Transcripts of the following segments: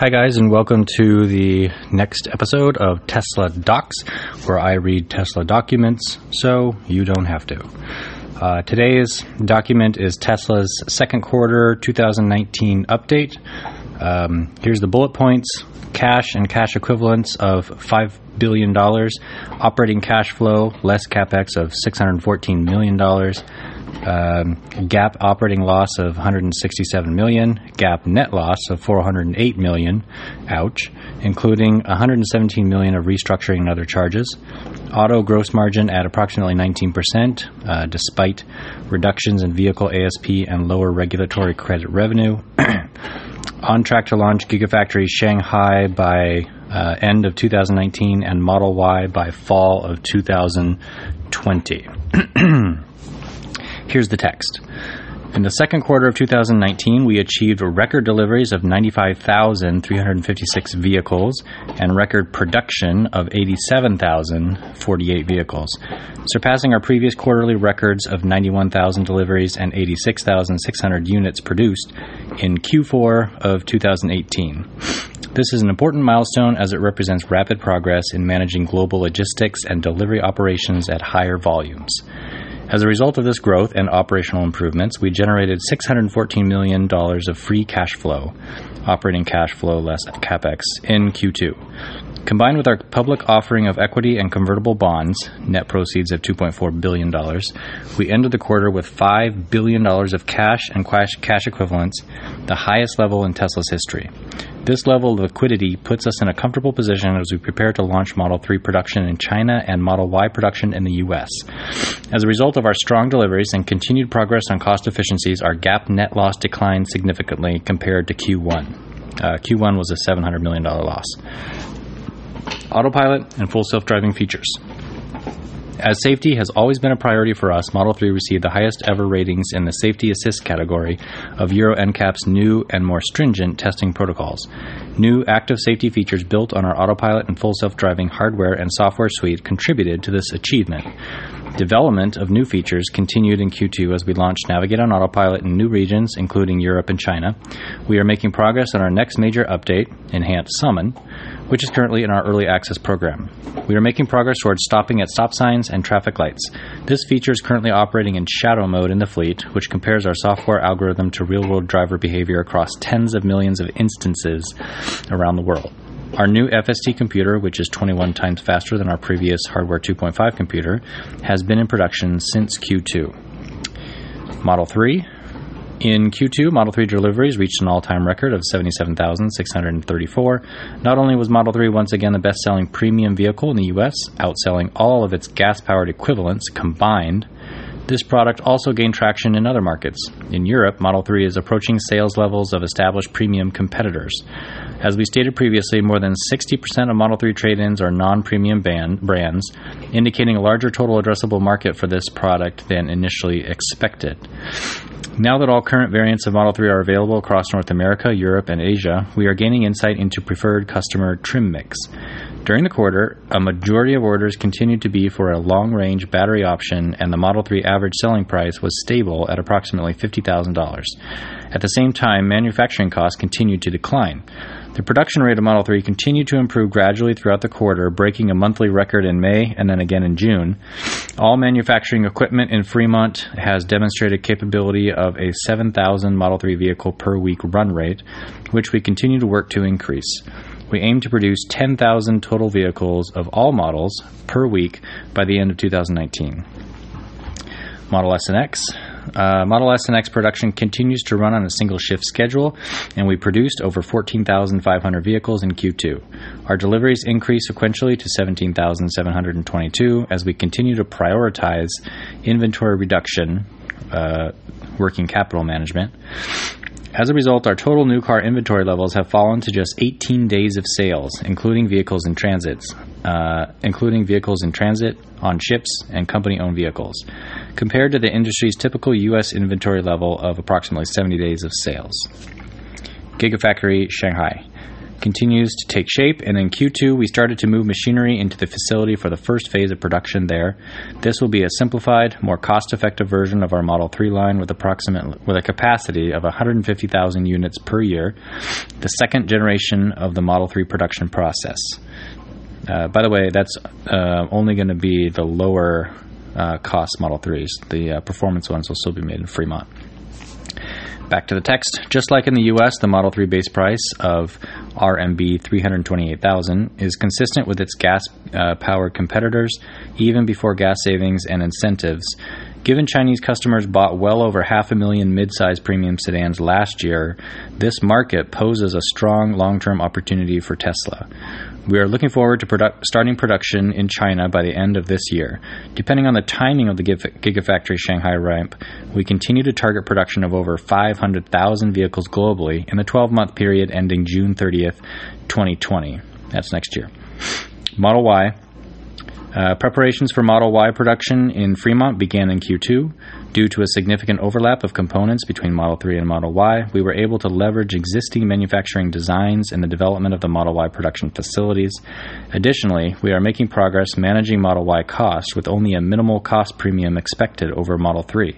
Hi, guys, and welcome to the next episode of Tesla Docs, where I read Tesla documents so you don't have to. Uh, today's document is Tesla's second quarter 2019 update. Um, here's the bullet points cash and cash equivalents of $5 billion, operating cash flow less capex of $614 million um, operating loss of 167 million, GAAP net loss of 408 million, ouch, including 117 million of restructuring and other charges. Auto gross margin at approximately 19%, uh, despite reductions in vehicle ASP and lower regulatory credit revenue. On track to launch Gigafactory Shanghai by uh, end of 2019 and Model Y by fall of 2020. Here's the text. In the second quarter of 2019, we achieved record deliveries of 95,356 vehicles and record production of 87,048 vehicles, surpassing our previous quarterly records of 91,000 deliveries and 86,600 units produced in Q4 of 2018. This is an important milestone as it represents rapid progress in managing global logistics and delivery operations at higher volumes. As a result of this growth and operational improvements, we generated $614 million of free cash flow, operating cash flow less capex, in Q2. Combined with our public offering of equity and convertible bonds, net proceeds of $2.4 billion, we ended the quarter with $5 billion of cash and cash equivalents, the highest level in Tesla's history. This level of liquidity puts us in a comfortable position as we prepare to launch Model 3 production in China and Model Y production in the U.S. As a result of our strong deliveries and continued progress on cost efficiencies, our GAAP net loss declined significantly compared to Q1. Uh, Q1 was a $700 million loss. Autopilot and full self driving features. As safety has always been a priority for us, Model 3 received the highest ever ratings in the Safety Assist category of Euro NCAP's new and more stringent testing protocols. New active safety features built on our autopilot and full self driving hardware and software suite contributed to this achievement. Development of new features continued in Q2 as we launched Navigate on Autopilot in new regions, including Europe and China. We are making progress on our next major update, Enhanced Summon, which is currently in our early access program. We are making progress towards stopping at stop signs and traffic lights. This feature is currently operating in shadow mode in the fleet, which compares our software algorithm to real world driver behavior across tens of millions of instances around the world. Our new FSD computer, which is 21 times faster than our previous Hardware 2.5 computer, has been in production since Q2. Model 3. In Q2, Model 3 deliveries reached an all time record of 77,634. Not only was Model 3 once again the best selling premium vehicle in the US, outselling all of its gas powered equivalents combined, this product also gained traction in other markets. In Europe, Model 3 is approaching sales levels of established premium competitors. As we stated previously, more than 60% of Model 3 trade ins are non premium brands, indicating a larger total addressable market for this product than initially expected. Now that all current variants of Model 3 are available across North America, Europe, and Asia, we are gaining insight into preferred customer trim mix. During the quarter, a majority of orders continued to be for a long range battery option, and the Model 3 average selling price was stable at approximately $50,000. At the same time, manufacturing costs continued to decline. The production rate of Model 3 continued to improve gradually throughout the quarter, breaking a monthly record in May and then again in June. All manufacturing equipment in Fremont has demonstrated capability of a 7,000 Model 3 vehicle per week run rate, which we continue to work to increase. We aim to produce 10,000 total vehicles of all models per week by the end of 2019. Model S and X. Uh, Model S and X production continues to run on a single shift schedule, and we produced over 14,500 vehicles in Q2. Our deliveries increased sequentially to 17,722 as we continue to prioritize inventory reduction, uh, working capital management, as a result, our total new car inventory levels have fallen to just 18 days of sales, including vehicles in transits, uh, including vehicles in transit, on ships, and company-owned vehicles, compared to the industry's typical U.S. inventory level of approximately 70 days of sales. Gigafactory Shanghai. Continues to take shape, and in Q2, we started to move machinery into the facility for the first phase of production there. This will be a simplified, more cost-effective version of our Model 3 line with with a capacity of 150,000 units per year, the second generation of the Model 3 production process. Uh, by the way, that's uh, only going to be the lower uh, cost Model 3s. The uh, performance ones will still be made in Fremont. Back to the text. Just like in the US, the Model 3 base price of RMB 328,000 is consistent with its gas uh, powered competitors, even before gas savings and incentives. Given Chinese customers bought well over half a million mid-size premium sedans last year, this market poses a strong long-term opportunity for Tesla. We are looking forward to produ- starting production in China by the end of this year. Depending on the timing of the Gigafactory Shanghai ramp, we continue to target production of over 500,000 vehicles globally in the 12 month period ending June 30th, 2020. That's next year. Model Y uh, preparations for Model Y production in Fremont began in Q2. Due to a significant overlap of components between Model 3 and Model Y, we were able to leverage existing manufacturing designs in the development of the Model Y production facilities. Additionally, we are making progress managing Model Y costs with only a minimal cost premium expected over Model 3.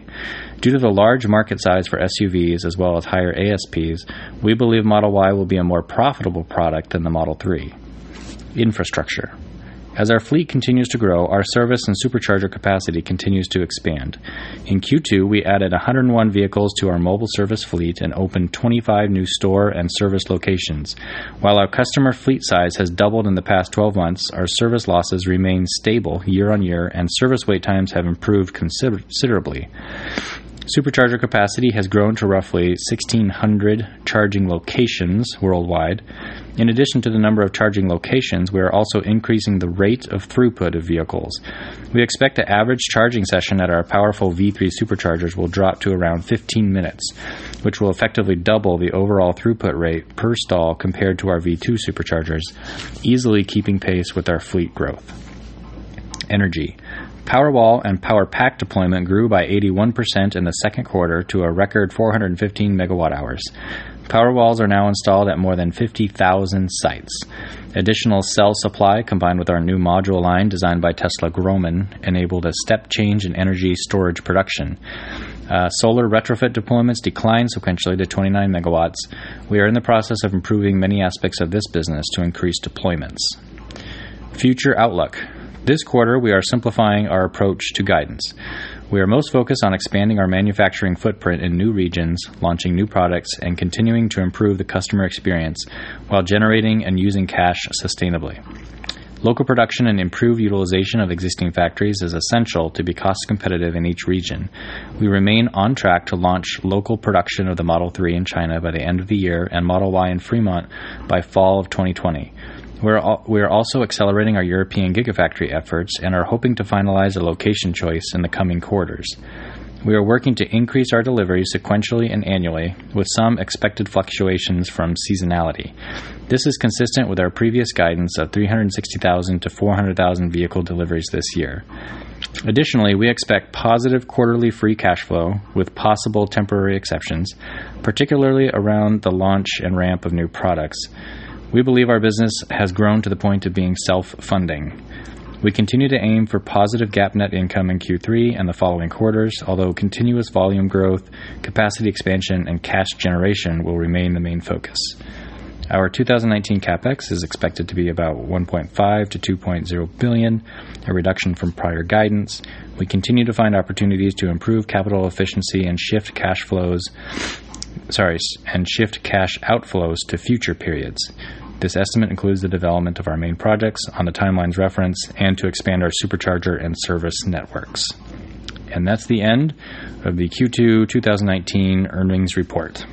Due to the large market size for SUVs as well as higher ASPs, we believe Model Y will be a more profitable product than the Model 3. Infrastructure. As our fleet continues to grow, our service and supercharger capacity continues to expand. In Q2, we added 101 vehicles to our mobile service fleet and opened 25 new store and service locations. While our customer fleet size has doubled in the past 12 months, our service losses remain stable year on year and service wait times have improved considerably. Supercharger capacity has grown to roughly 1,600 charging locations worldwide. In addition to the number of charging locations, we are also increasing the rate of throughput of vehicles. We expect the average charging session at our powerful V3 superchargers will drop to around 15 minutes, which will effectively double the overall throughput rate per stall compared to our V2 superchargers, easily keeping pace with our fleet growth. Energy. Powerwall and Powerpack deployment grew by 81% in the second quarter to a record 415 megawatt hours. Powerwalls are now installed at more than 50,000 sites. Additional cell supply, combined with our new module line designed by Tesla Grohmann, enabled a step change in energy storage production. Uh, solar retrofit deployments declined sequentially to 29 megawatts. We are in the process of improving many aspects of this business to increase deployments. Future outlook. This quarter, we are simplifying our approach to guidance. We are most focused on expanding our manufacturing footprint in new regions, launching new products, and continuing to improve the customer experience while generating and using cash sustainably. Local production and improved utilization of existing factories is essential to be cost competitive in each region. We remain on track to launch local production of the Model 3 in China by the end of the year and Model Y in Fremont by fall of 2020. We're, al- we're also accelerating our European Gigafactory efforts and are hoping to finalize a location choice in the coming quarters. We are working to increase our deliveries sequentially and annually, with some expected fluctuations from seasonality. This is consistent with our previous guidance of 360,000 to 400,000 vehicle deliveries this year. Additionally, we expect positive quarterly free cash flow, with possible temporary exceptions, particularly around the launch and ramp of new products. We believe our business has grown to the point of being self funding. We continue to aim for positive GAAP net income in Q3 and the following quarters, although continuous volume growth, capacity expansion, and cash generation will remain the main focus. Our 2019 capex is expected to be about 1.5 to 2.0 billion, a reduction from prior guidance. We continue to find opportunities to improve capital efficiency and shift cash flows sorry, and shift cash outflows to future periods. This estimate includes the development of our main projects on the timelines reference and to expand our supercharger and service networks. And that's the end of the Q2 2019 earnings report.